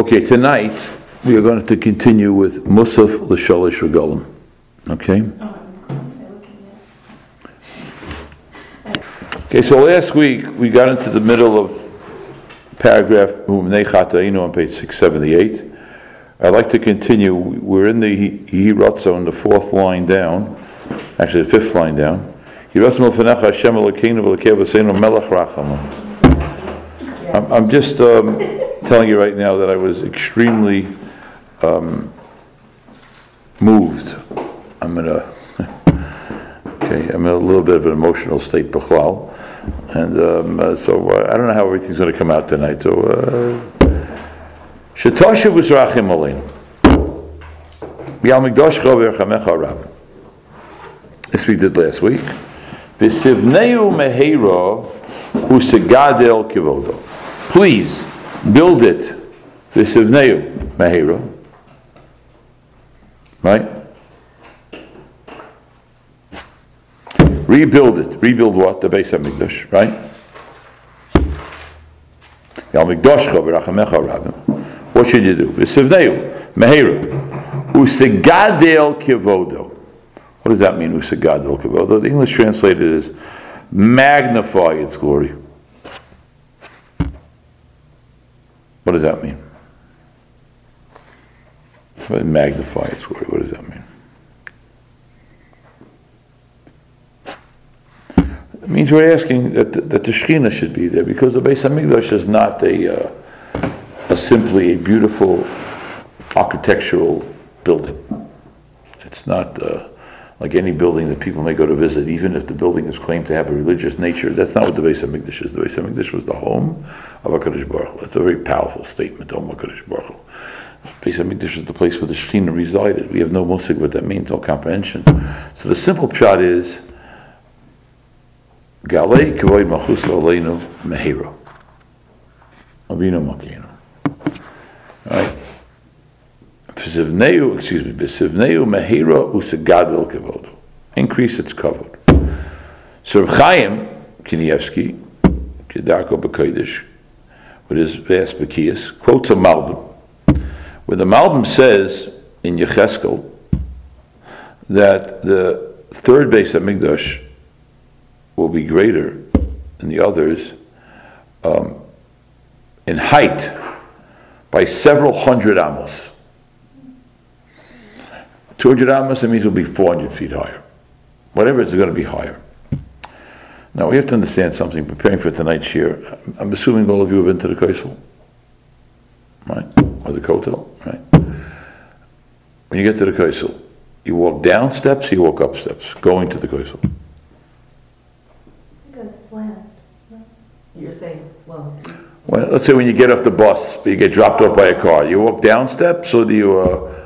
Okay, tonight we are going to continue with Musaf L'Sholish Regalim. Okay? Okay, so last week we got into the middle of paragraph on page 678. I'd like to continue. We're in the Hiratza on the fourth line down, actually the fifth line down. I'm, I'm just um, telling you right now that I was extremely um, moved. I'm in a okay. I'm in a little bit of an emotional state, b'chlal, and um, uh, so uh, I don't know how everything's going to come out tonight. So, Shetosha was rachim rab. This we did last week. Please build it. V'sivneu mehera. Right? Rebuild it. Rebuild what? The base of Mikdash, right? What should you do? V'sivneu mehera usegadel kivodo. What does that mean? Usegadel kivodo. The English translated is magnify its glory. What does that mean? Its glory. What does that mean? It means we're asking that the, that the Shekhinah should be there because the Beis Hamikdash is not a, uh, a simply a beautiful architectural building. It's not uh, like any building that people may go to visit, even if the building is claimed to have a religious nature. That's not what the Beis Hamikdash is. The Beis Hamikdash was the home of HaKadosh Baruch Hu. It's a very powerful statement, Om HaKadosh Baruch Hu. Beis Hamikdash is the place where the Shekhinah resided. We have no musig what that means, no comprehension. So the simple shot is, Galei Kavoy Machus Aleinu Mehiro. Avinu Makino. Right? V'sivneu, excuse me, v'sivneu mehira usagadol kevodo. Increase its kavod. So Chaim Kanievsky, Kedarko B'Kodesh, with his vast Bekias, quotes a Malbim, where the Malbim says in Yecheskel that the third base of Mikdash will be greater than the others um, in height by several hundred amos. 200 amos, it means it'll be 400 feet higher. Whatever it's going to be higher. Now we have to understand something. Preparing for tonight's shir, I'm assuming all of you have been to the Kaisel, right, or the Kotel, right. When you get to the Kaisel, you walk down steps, you walk up steps, going to the Kaisel. I think I slammed. You're saying, well, Well, let's say when you get off the bus, you get dropped off by a car, you walk down steps, or do you? Uh,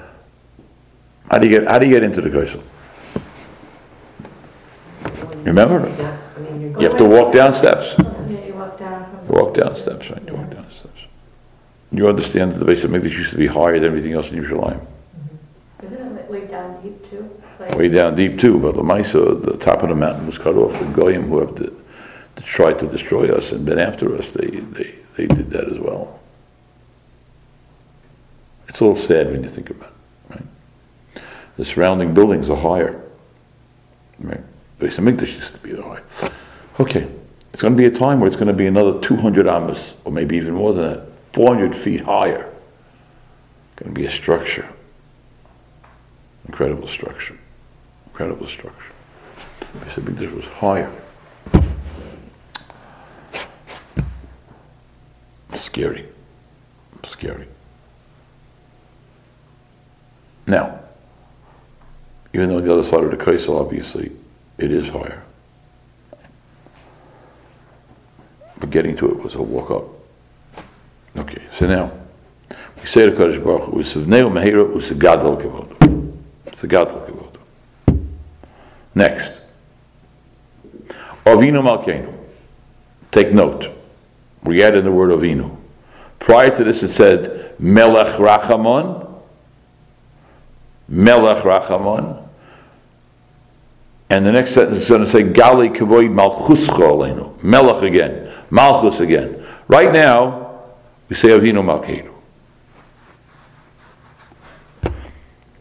how do you get? How do you get into the Kaisel? Remember? I mean, You have to walk down steps. Yeah, you walk down walk down steps, right? You walk down steps. You understand that the base of Mikdash used to be higher than everything else in Yerushalayim. Isn't it way down deep too? Like- Way down deep too, but the Lamaisa, the top of the mountain was cut off. The Goyim who have to, to tried to destroy us and been after us, they, they, they did that as well. It's a little sad when you think about it? The surrounding buildings are higher. Right? Mikdash used to be high. Okay, it's going to be a time where it's going to be another 200 amas, or maybe even more than that, 400 feet higher. It's Going to be a structure. Incredible structure. Incredible structure. Base of Mikdash was higher. Scary. Scary. Now, even though on the other side of the Kaisel, obviously, it is higher. But getting to it was a walk up. Okay, so now, we say to Kaddish Baruch Hu, "Usivneu mehira usigadol kevodo." Usigadol kevodo. Next. Avinu Malkeinu. Take note. We add in the word Avinu. Prior to this it said Melech Rachamon. Melech Rachamon. And the next sentence is going to say Gali Kavoid Malchus Aleinu. Melech again. Malchus again. Right now, we say Avinu Malkeinu.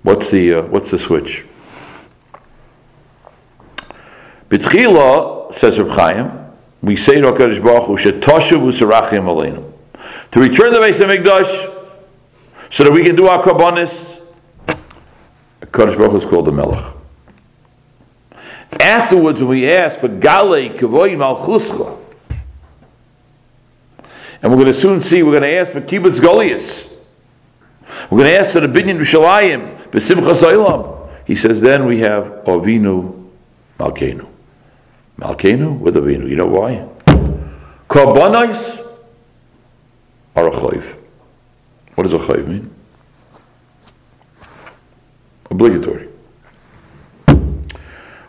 What's the, uh, what's the switch? B'tchila, says Reb Chaim, we say to HaKadosh Baruch Hu, Shetoshu v'sarachim aleinu. To return the Beis HaMikdash, so that we can do our karbonis, HaKadosh Baruch is called the Melech. Afterwards, when we ask for Galei Kavoy Malchuscha, and we're going to soon see, we're going to ask for Kibbutz Galuyos. We're going to ask for the Binyan B'Shalayim, B'Simchas Olam. He says, then we have Avinu Malkeinu. Malkeinu with Avinu. You know why? Karbonis are a chayv. What does a chayv mean? Obligatory.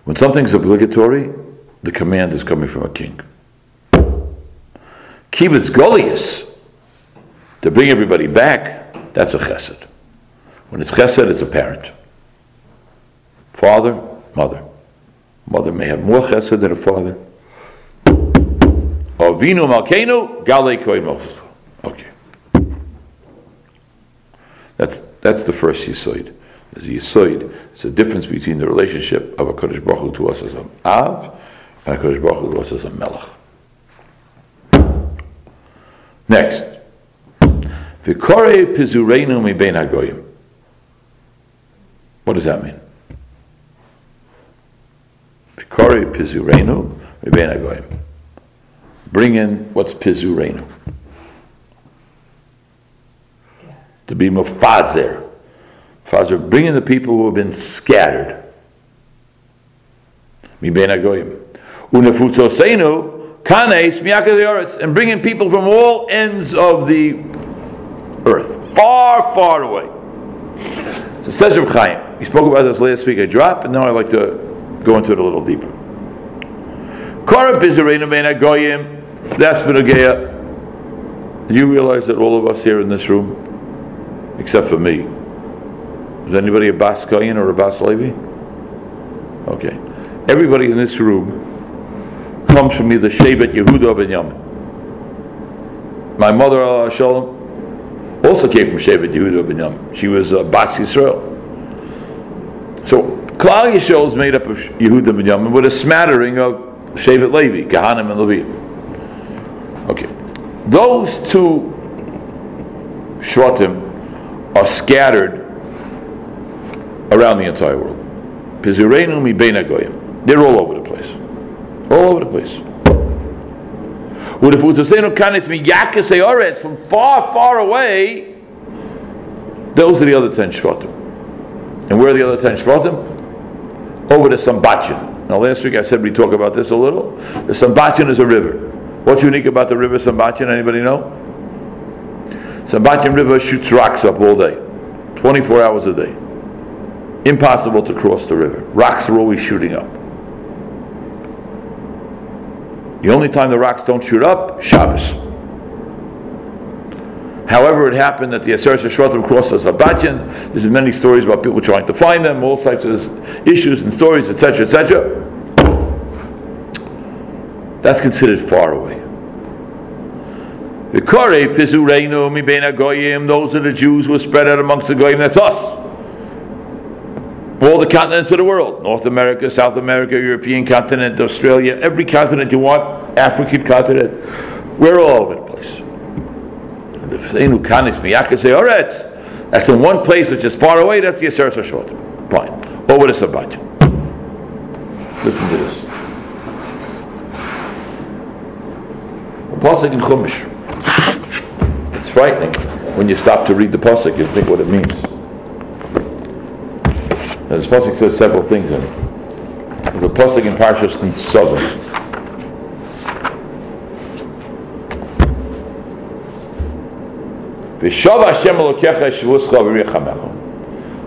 When something's obligatory, the command is coming from a king. Kibbutz Galuyos, to bring everybody back, that's a chesed. When it's chesed, it's a parent. Father, mother. Mother may have more chesed than a father. Avinu Malkeinu, Galei Kohen Okay. That's, that's the first you yisoid. There's a yisoid. It's a difference between the relationship of a Kodesh Baruch Hu to us as an Av and a Kodesh Baruch Hu to us as a Melech. Next. V'korei pizureinu mi bein hagoyim. What does that mean? V'korei pizureinu mi bein hagoyim. Bring in what's pizureinu. To be mafazer. Fazer, bring in the people who have been scattered. And bring in people from all ends of the earth, far, far away. So says Reb Chaim. We spoke about this last week. I dropped, and now I'd like to go into it a little deeper. Korah Bizareinu Goyim. That's Benagaya. You realize that all of us here in this room, except for me, is anybody a Bas or a Bas Levi? Okay. Everybody in this room comes from either Shevet Yehuda or Binyamin. My mother, uh, Shalom, also came from Shevet Yehuda or Binyamin. She was uh, Bas Yisrael. So Klal Yisrael is made up of Yehuda and Binyamin with a smattering of Shevet Levi, Kahanim and Levi. Okay. Those two Shvatim are scattered around the entire world. They're all over the place. All over the place. From far, far away. Those are the other ten Shvatim. And where are the other ten Shvatim? Over the Sambatchin. Now last week I said we talk about this a little. The Sambatchin is a river. What's unique about the river Sambatchin? Anybody know? Sambatchin River shoots rocks up all day, 24 hours a day. Impossible to cross the river. Rocks are always shooting up. The only time the rocks don't shoot up, Shabbos. However, it happened that the Aseret Shvatim crossed the Sambatchin. There's many stories about people trying to find them, all types of issues and stories, etc., etc. That's considered far away. Those are the Jews who are spread out amongst the Goyim, that's us. All the continents of the world North America, South America, European continent, Australia, every continent you want, African continent, we're all over the place. And the Feinu Kanis Miyakase Oretz, that's in one place which is far away, that's the Aseret Shvatim. Fine. Over the Sabbat. Listen to this. Pasuk in Chumash. It's frightening when you stop to read the pasuk. You think what it means. And this pasuk says several things in it. There's a pasuk in Parshas Nitzavim. V'shav Hashem Elokecha shvuscha v'richamecha.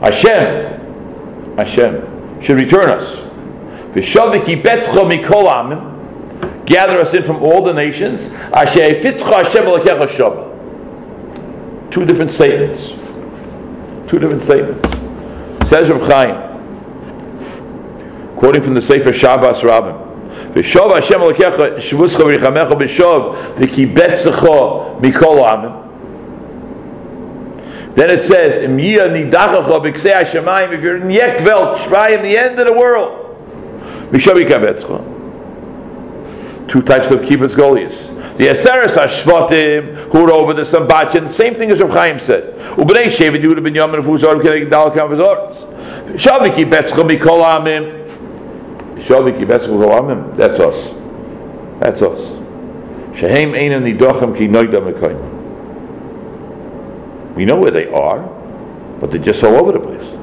Hashem, Hashem should return us. V'shav v'kibetzcha mikol amim gather us in from all the nations. Two different statements. Two different statements. Says Rav Chaim, quoting from the Sefer Shabbos Rabbim. Then it says. If you're in Yekvel, Shmayim, the end of the world. Two types of kibbutz goliaths. The Aseres Hashvatim, who are over the Sambatchin, same thing as Rav Chaim said. Ubenei Shevet Yehuda ben Yamin, who's over Kedek Dal Kavazorts. Shaviki Betzcha Mikol Amim. Shaviki Betzcha Mikol Amim. That's us. That's us. Shehem Einan Nidochem Ki Noida Mekayim. We know where they are, but they're just all over the place.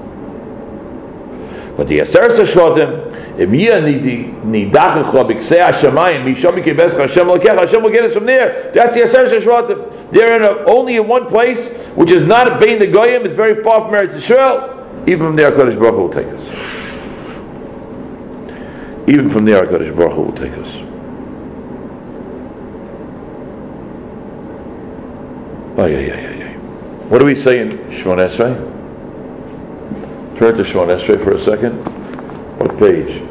But the Aseres Hashvatim, if Yia Nidachacha B'Ksei HaShamayim, Misham Mikibescha Hashem Lokecha, Hashem will get us from there. That's the Aseres Hashvatim. They're in a, only in one place, which is not a Bein the Goyim, it's very far from Eretz Yisrael. Even from there, HaKadosh Baruch Hu will take us. Even from there, HaKadosh Baruch Hu will take us. Oh, yeah, yeah, yeah, yeah. What do we say in Shemon Esrei? Turn to Shemon Esrei for a second. What page?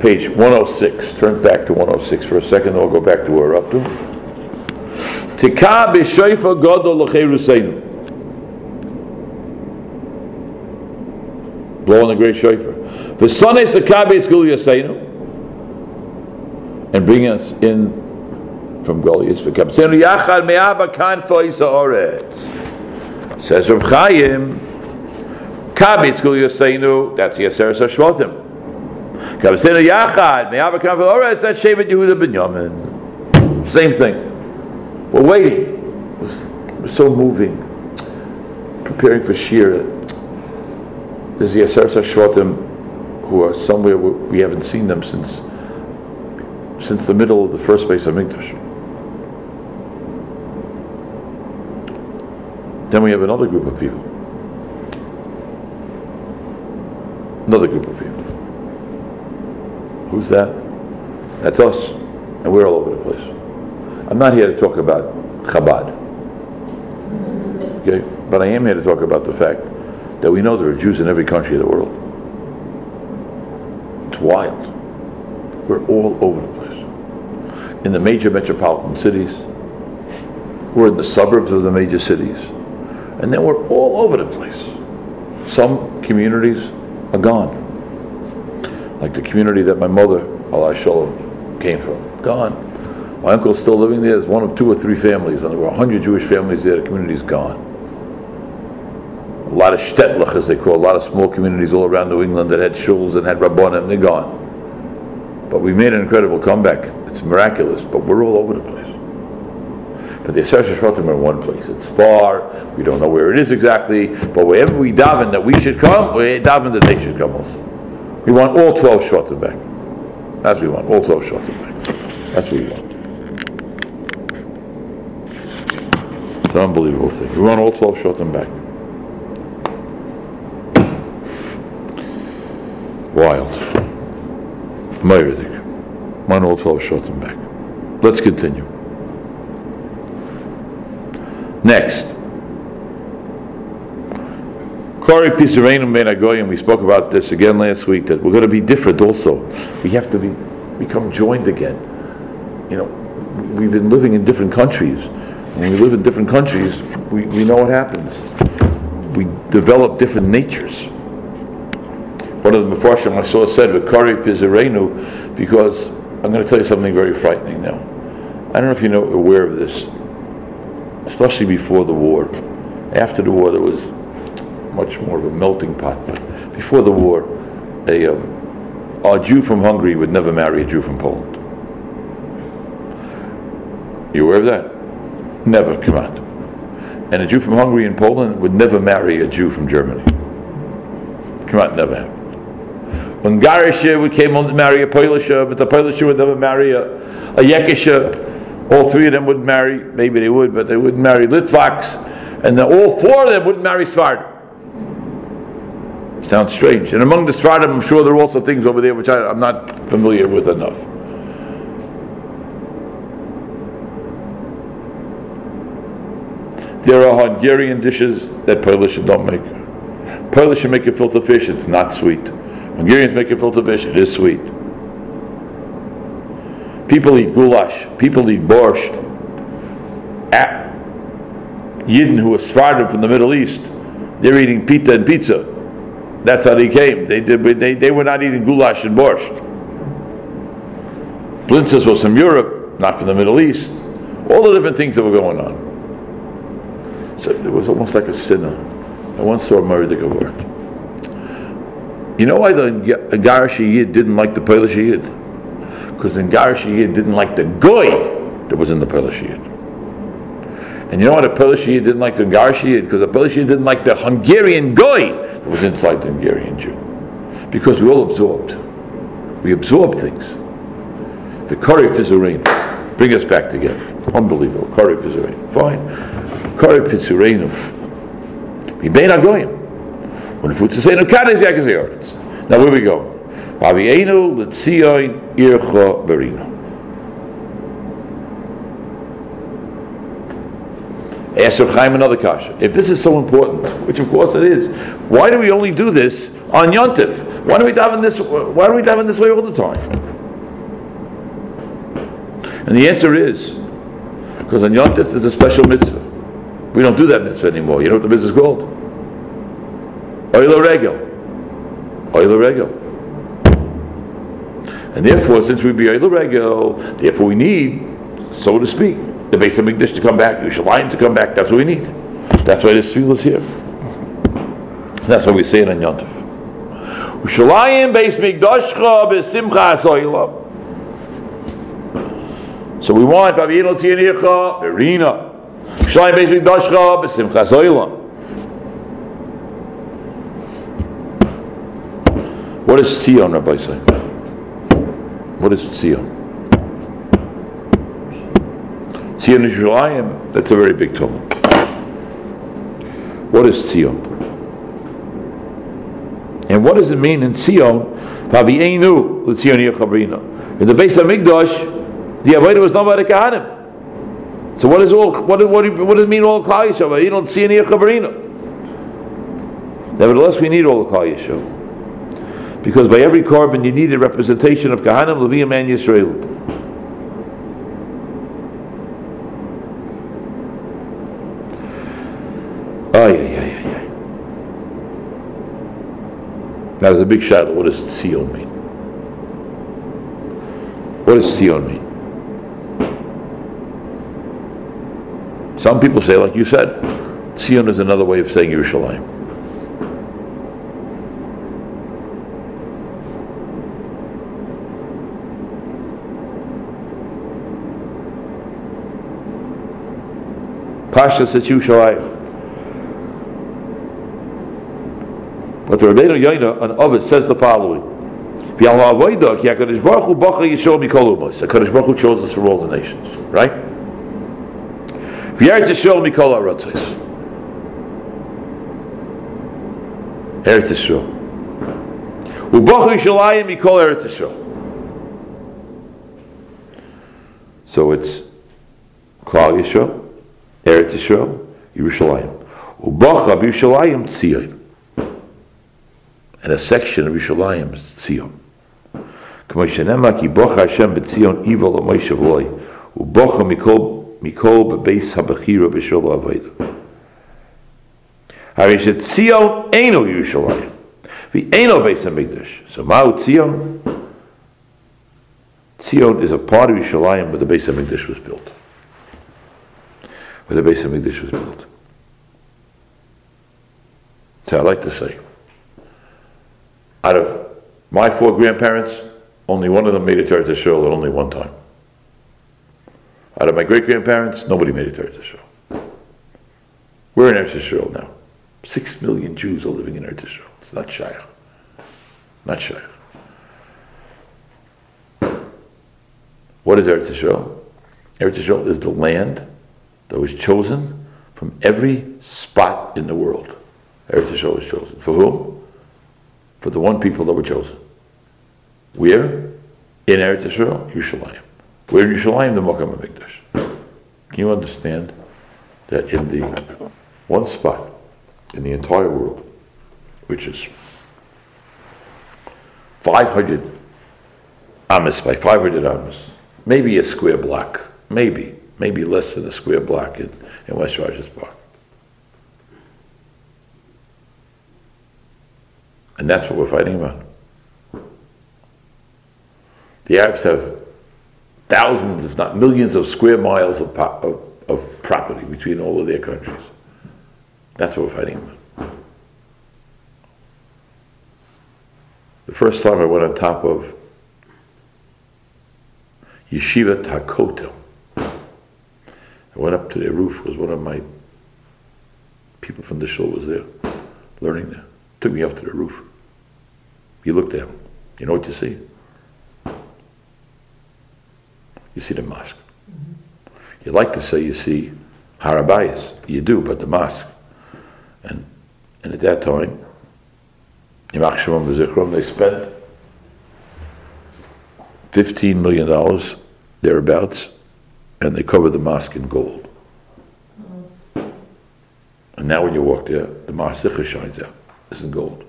Page 106. Turn back to 106 for a second, then we'll go back to where we're up to. Tikah b'shoifa godol l'cheiruseinu. Blow on the great shofar. V'sanei sakabe tzgul yaseinu. And bring us in from Goliath. V'kabtzenu yachad me'aba kan foisa oretz. Says Reb Chaim, Kabitz Gul Yoseinu, that's Yeser Shvotim. Kabitsenu Yachad, Me'ava Kan Oretz, that's Shevet Yehuda Ben Yamin. Same thing. We're waiting. Was so moving. Preparing for Shir. There's the Yeser Shvotim who are somewhere we we haven't seen them since since the middle of the first base of Mikdash. Then we have another group of people. Another group of people. Who's that? That's us. And we're all over the place. I'm not here to talk about Chabad. Okay? But I am here to talk about the fact that we know there are Jews in every country of the world. It's wild. We're all over the place. In the major metropolitan cities, we're in the suburbs of the major cities, and then we're all over the place. Some communities are gone. Like the community that my mother, Allah Shalom, came from. Gone. My uncle's still living there. There's one of two or three families. And there were 100 Jewish families there. The community's gone. A lot of shtetlach, as they call, a lot of small communities all around New England that had shuls and had rabbanim, they're gone. But we made an incredible comeback. It's miraculous, but we're all over the place. But the Aseres Shvatim are in one place. It's far. We don't know where it is exactly. But wherever we daven that we should come, we daven that they should come also. We want all 12 Shvatim back. That's what we want. All 12 Shvatim back. That's what we want. It's an unbelievable thing. We want all 12 Shvatim back. Wild. Ma'iridik. Want all 12 Shvatim back. Let's continue. Next. Kori Pisareinu Ben Agoyim, we spoke about this again last week, that we're going to be different also. We have to be, become joined again. You know, we've been living in different countries. When we live in different countries, we, we know what happens. We develop different natures. One of the Mefarshim I saw said, with Kari Pisareinu, because I'm going to tell you something very frightening now. I don't know if you're know, aware of this, especially before the war. After the war, there was much more of a melting pot. But before the war, a, um, a Jew from Hungary would never marry a Jew from Poland. You aware of that? Never, come on. And a Jew from Hungary and Poland would never marry a Jew from Germany. Come on, never happened. When Garisha would came on to marry a Polisha, but the Polisha would never marry a, a Yekisha. All three of them would marry, maybe they would, but they wouldn't marry Litvaks. And then all four of them wouldn't marry Svardim. Sounds strange. And among the Svardim, I'm sure there are also things over there which I, I'm not familiar with enough. There are Hungarian dishes that Polish don't make. Polish make a filter fish, it's not sweet. Hungarians make a filter fish, it is sweet. People eat goulash, people eat borscht. at Yidden who were Sephardim from the Middle East, they're eating pita and pizza. That's how they came. They, did, they, they were not eating goulash and borscht. Blintzes was from Europe, not from the Middle East. All the different things that were going on. So it was almost like a sinner. I once saw a murder word. You know why the Garish Yid didn't like the Polish Yid? Because the Garish didn't like the Goy that was in the Polish. And you know what? the Polish didn't like the Garish Because the Polish didn't like the Hungarian Goy that was inside the Hungarian Jew. Because we all absorbed. We absorb things. The Korek Pizurein. Bring us back together. Unbelievable. Korek Pizurein. Fine. Korek Pizurein. Mibein Agoyim. When the food say no kanes yakas Now where we go? Avienu letzion ircha berino. Ask Chaim another kasha. If this is so important, which of course it is, why do we only do this on Yontif? Why do we daven this? Why do we daven this way all the time? And the answer is because on Yontif there's a special mitzvah. We don't do that mitzvah anymore. You know what the mitzvah is called? Oila regel. Oila regel. And therefore, since we be Oila regel, therefore we need, so to speak, the base of Mikdash to come back, Yerushalayim to come back. That's what we need. That's why this field is here. That's why we say it on Yontif. Yerushalayim base Mikdashcha asoilam. So we want Fabiyin Tziyanicha Berina. Yerushalayim base Mikdashcha besimcha asoilam. What is Tzion, Rabbi say? What is Tzion? Tzion Yerushalayim, that's a very big total. What is Tzion? And what does it mean in Tzion? Vavi'enu l'Tzion Yechabrina. In the base of Mikdash, the Avodah was not by the Kahanim. So what is all? What, what, what does it mean all Klal? You don't see any Yechabrina. Nevertheless, we need all the Klal. Because by every korban you need a representation of Kahanim, Levium, and Yisrael. Oh, yeah, yeah, yeah, yeah. Now there's a big shadow. What does Tzion mean? What does Tzion mean? Some people say, like you said, Tzion is another way of saying Yerushalayim. Pasha says Yerushalayim. But the Rebbeinu Yoina on Ovid says the following. HaKadosh Baruch Hu chose us from all the nations, right? V'yeretz Yisrael mikol ha'rotzos. Eretz Yisrael. U'bachu Yishalayim mikol Eretz Yisrael. So it's Klal Yisrael, Eretz Yisrael, Yerushalayim. Ubacha b'Yerushalayim Tzion. And a section of Yerushalayim is Tzion. כמו שנאמר כי בוכה השם בציון איבו למוישה ולוי ובוכה מכל, מכל בבייס הבחירה בשול העבודה. הרי שציון אינו ירושלים ואינו בייס המקדש. So מהו ציון? Tzion is a part of Yerushalayim where the base of Mikdash was built where the base of Mikdash was built. So I like to say, out of my four grandparents, only one of them made it to Eretz Yisrael at only one time. Out of my great grandparents, nobody made it to Eretz Yisrael. We're in Eretz Yisrael now. Six million Jews are living in Eretz Yisrael. It's not Shaykh. Not Shaykh. What is Eretz Yisrael? Eretz Yisrael is the land that was chosen from every spot in the world. Eretz Yisrael was chosen. For whom? For the one people that were chosen. Where? In Eretz Yisrael, Yerushalayim. Where in Yerushalayim? The Mokkam HaMikdash. Can you understand that in the one spot in the entire world, which is 500 amas by 500 amas, maybe a square block, maybe, maybe less than a square block in, in West Rogers Park. And that's what we're fighting about. The Arabs have thousands, if not millions, of square miles of, po- of, of property between all of their countries. That's what we're fighting about. The first time I went on top of Yeshivas HaKotel, I went up to their roof because one of my people from the show was there, learning there. Took me up to the roof. You look down. You know what you see? You see the mosque. Mm-hmm. You like to say you see Harabayas. You do, but the mosque. And, and at that time, Yimach Shimon B'Zichron, they spent $15 million thereabouts, and they covered the mosque in gold. And now when you walk there, the mosque shines out. It's in gold.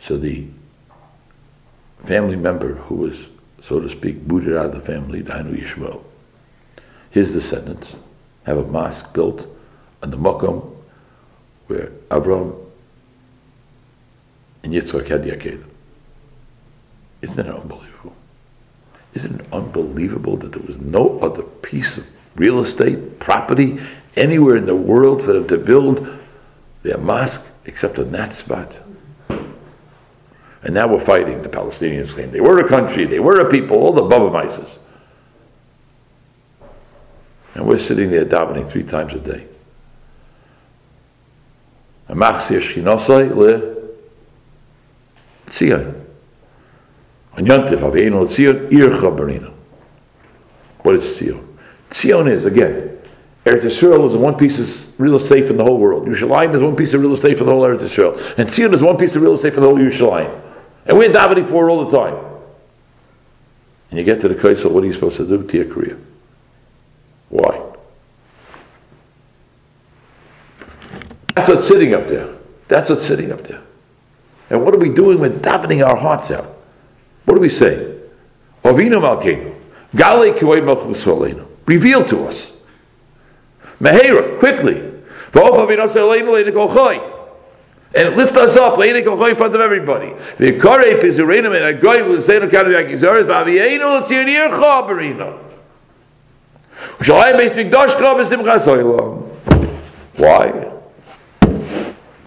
So the family member who was, so to speak, booted out of the family, Dainu Yishmael, his descendants have a mosque built on the Makom where Avram and Yitzhak had the Akedah. Isn't that unbelievable? Isn't it unbelievable that there was no other piece of real estate, property, anywhere in the world for them to build their mosque except on that spot? And now we're fighting. The Palestinians claim they were a country, they were a people, all the Mises. And we're sitting there davening three times a day. Le Tzion. On Yontif, Aveinu Tzion, Ircha. What is Tzion? Tzion is, again, Eretz Yisrael is one piece of real estate from the whole world. Yerushalayim is one piece of real estate for the whole Eretz Yisrael. And Tzion is one piece of real estate for the whole Yerushalayim. And we're davening for it all the time. And you get to the Kaisel, what are you supposed to do to your career? Why? That's what's sitting up there. That's what's sitting up there. And what are we doing with davening our hearts out? What do we say? Ovinu Malkeinu, Gale Kiwei Malchus. Reveal to us. Mehera, quickly. Avinu and lift us up, in front of everybody. The Korei Pizurenim and a guy will say no kind of Yakizaris, Vavienu Tzirnir Chabarino. Shalayim Beis Oilam. Why?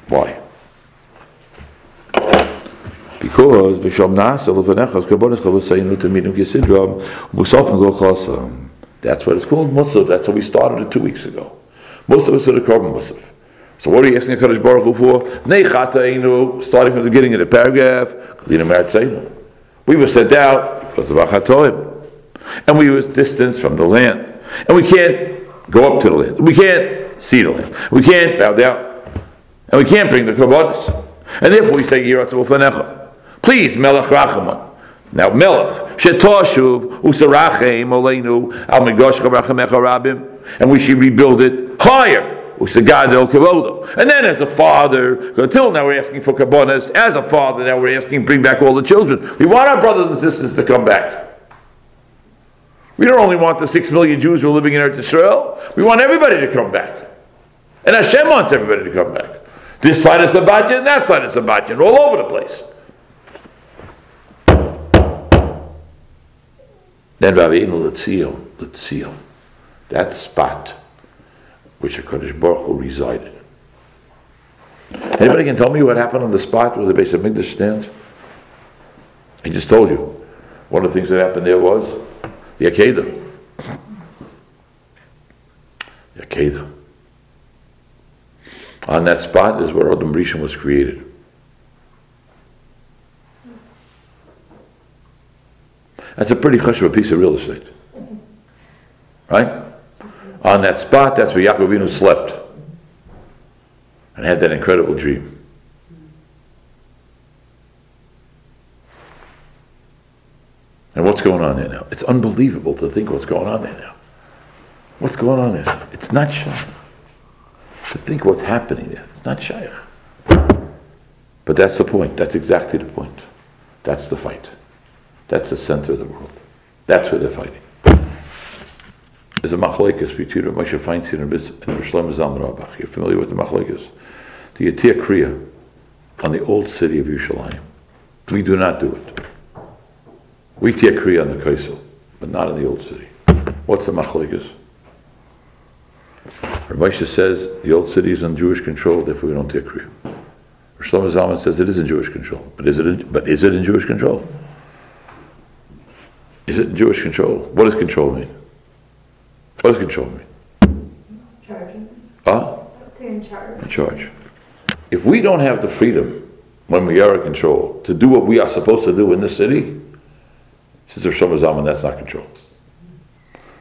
Why? Because V'Sham Nasa L'Vanechas Kabonis Chavosayinu Taminu Kisidram Musaf and Chasam. That's what it's called, Musaf. That's what we started it two weeks ago. Musaf is the carbon Musaf. So what are you asking Kadosh Baruch Hu for? Neichatainu, starting from the beginning of the paragraph, we were sent out because of Achatoim. And we were distanced from the land. And we can't go up to the land. We can't see the land. We can't bow down. And we can't bring the kabbalas. And therefore we say, Yiratzah Please, Melech Rachaman. Now, Melech, Shetoshuv, Usarachem, Oleinu, Al Migosh Rachamecha Rabim, and we should rebuild it higher. And then as a father, until now we're asking for kabbonas, as a father now we're asking bring back all the children. We want our brothers and sisters to come back. We don't only want the six million Jews who are living in Eretz Israel, we want everybody to come back. And Hashem wants everybody to come back. This side of and that side of Sabbatia, all over the place. Then Ravinu Letzion, Letzion, that spot which HaKadosh Baruch Hu resided. Anybody can tell me what happened on the spot where the base Beis HaMikdash stands? I just told you. One of the things that happened there was the Akedah. The Akedah. On that spot is where Adam Rishon was created. That's a pretty hush of a piece of real estate. Right? on that spot, that's where Yaakov Avinu slept and had that incredible dream. And what's going on there now? It's unbelievable to think what's going on there now. What's going on there? It's not shaykh. To think what's happening there. It's not shaykh. But that's the point. That's exactly the point. That's the fight. That's the center of the world. That's where they're fighting. There's a machlekes between Moshe Feinstein and Shlomo Zalman Auerbach. You're familiar with the machlekes? The Yatir Kriya on the old city of Yerushalayim. We do not do it. We tear Kriya on the Kaisel, but not in the old city. What's the machlekes? Moshe says the old city is in Jewish control, therefore we don't tear Kriya. Rav Shlomo Zalman says it is in Jewish control, but is it in, but is it in Jewish control? Is it Jewish control? What does control mean? What does control mean? Charging. Huh? In charge. In charge. If we don't have the freedom when we are in control to do what we are supposed to do in the city, Rosh Hashanah, Zaman, that's not control.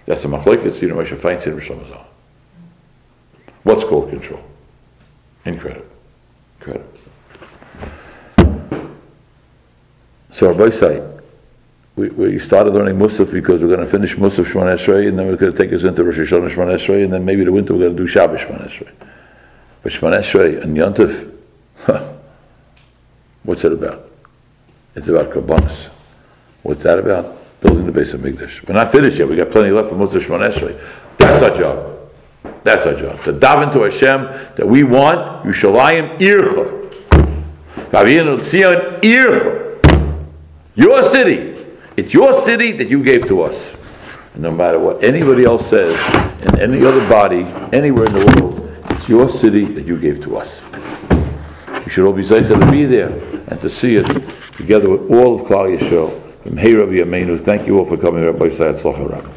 That's a machlekes, you know, Moshe Feinstein, Rosh Hashanah. What's called control? Incredible. Incredible. So Rabbi say, we, we started learning Musaf because we're going to finish Musaf Shemon Esrei, and then we're going to take us into Rosh Hashanah Shemon Esrei, and then maybe the winter we're going to do Shabbos Shemon Esrei. But Shemon Esrei and Yontif, what's it about? It's about Kabbanis. What's that about? Building the base of Mikdash. We're not finished yet. We got plenty left for Musaf Shemon Esrei. That's our job. That's our job. To daven to Hashem that we want Yushalayim Ircha. Your city. It's your city that you gave to us. And no matter what anybody else says in any other body, anywhere in the world, it's your city that you gave to us. You should all be excited to be there and to see it together with all of Klal Yisrael. From Hey Rabbi Yamenu, thank you all for coming, Rabbi Sayat Rabbi.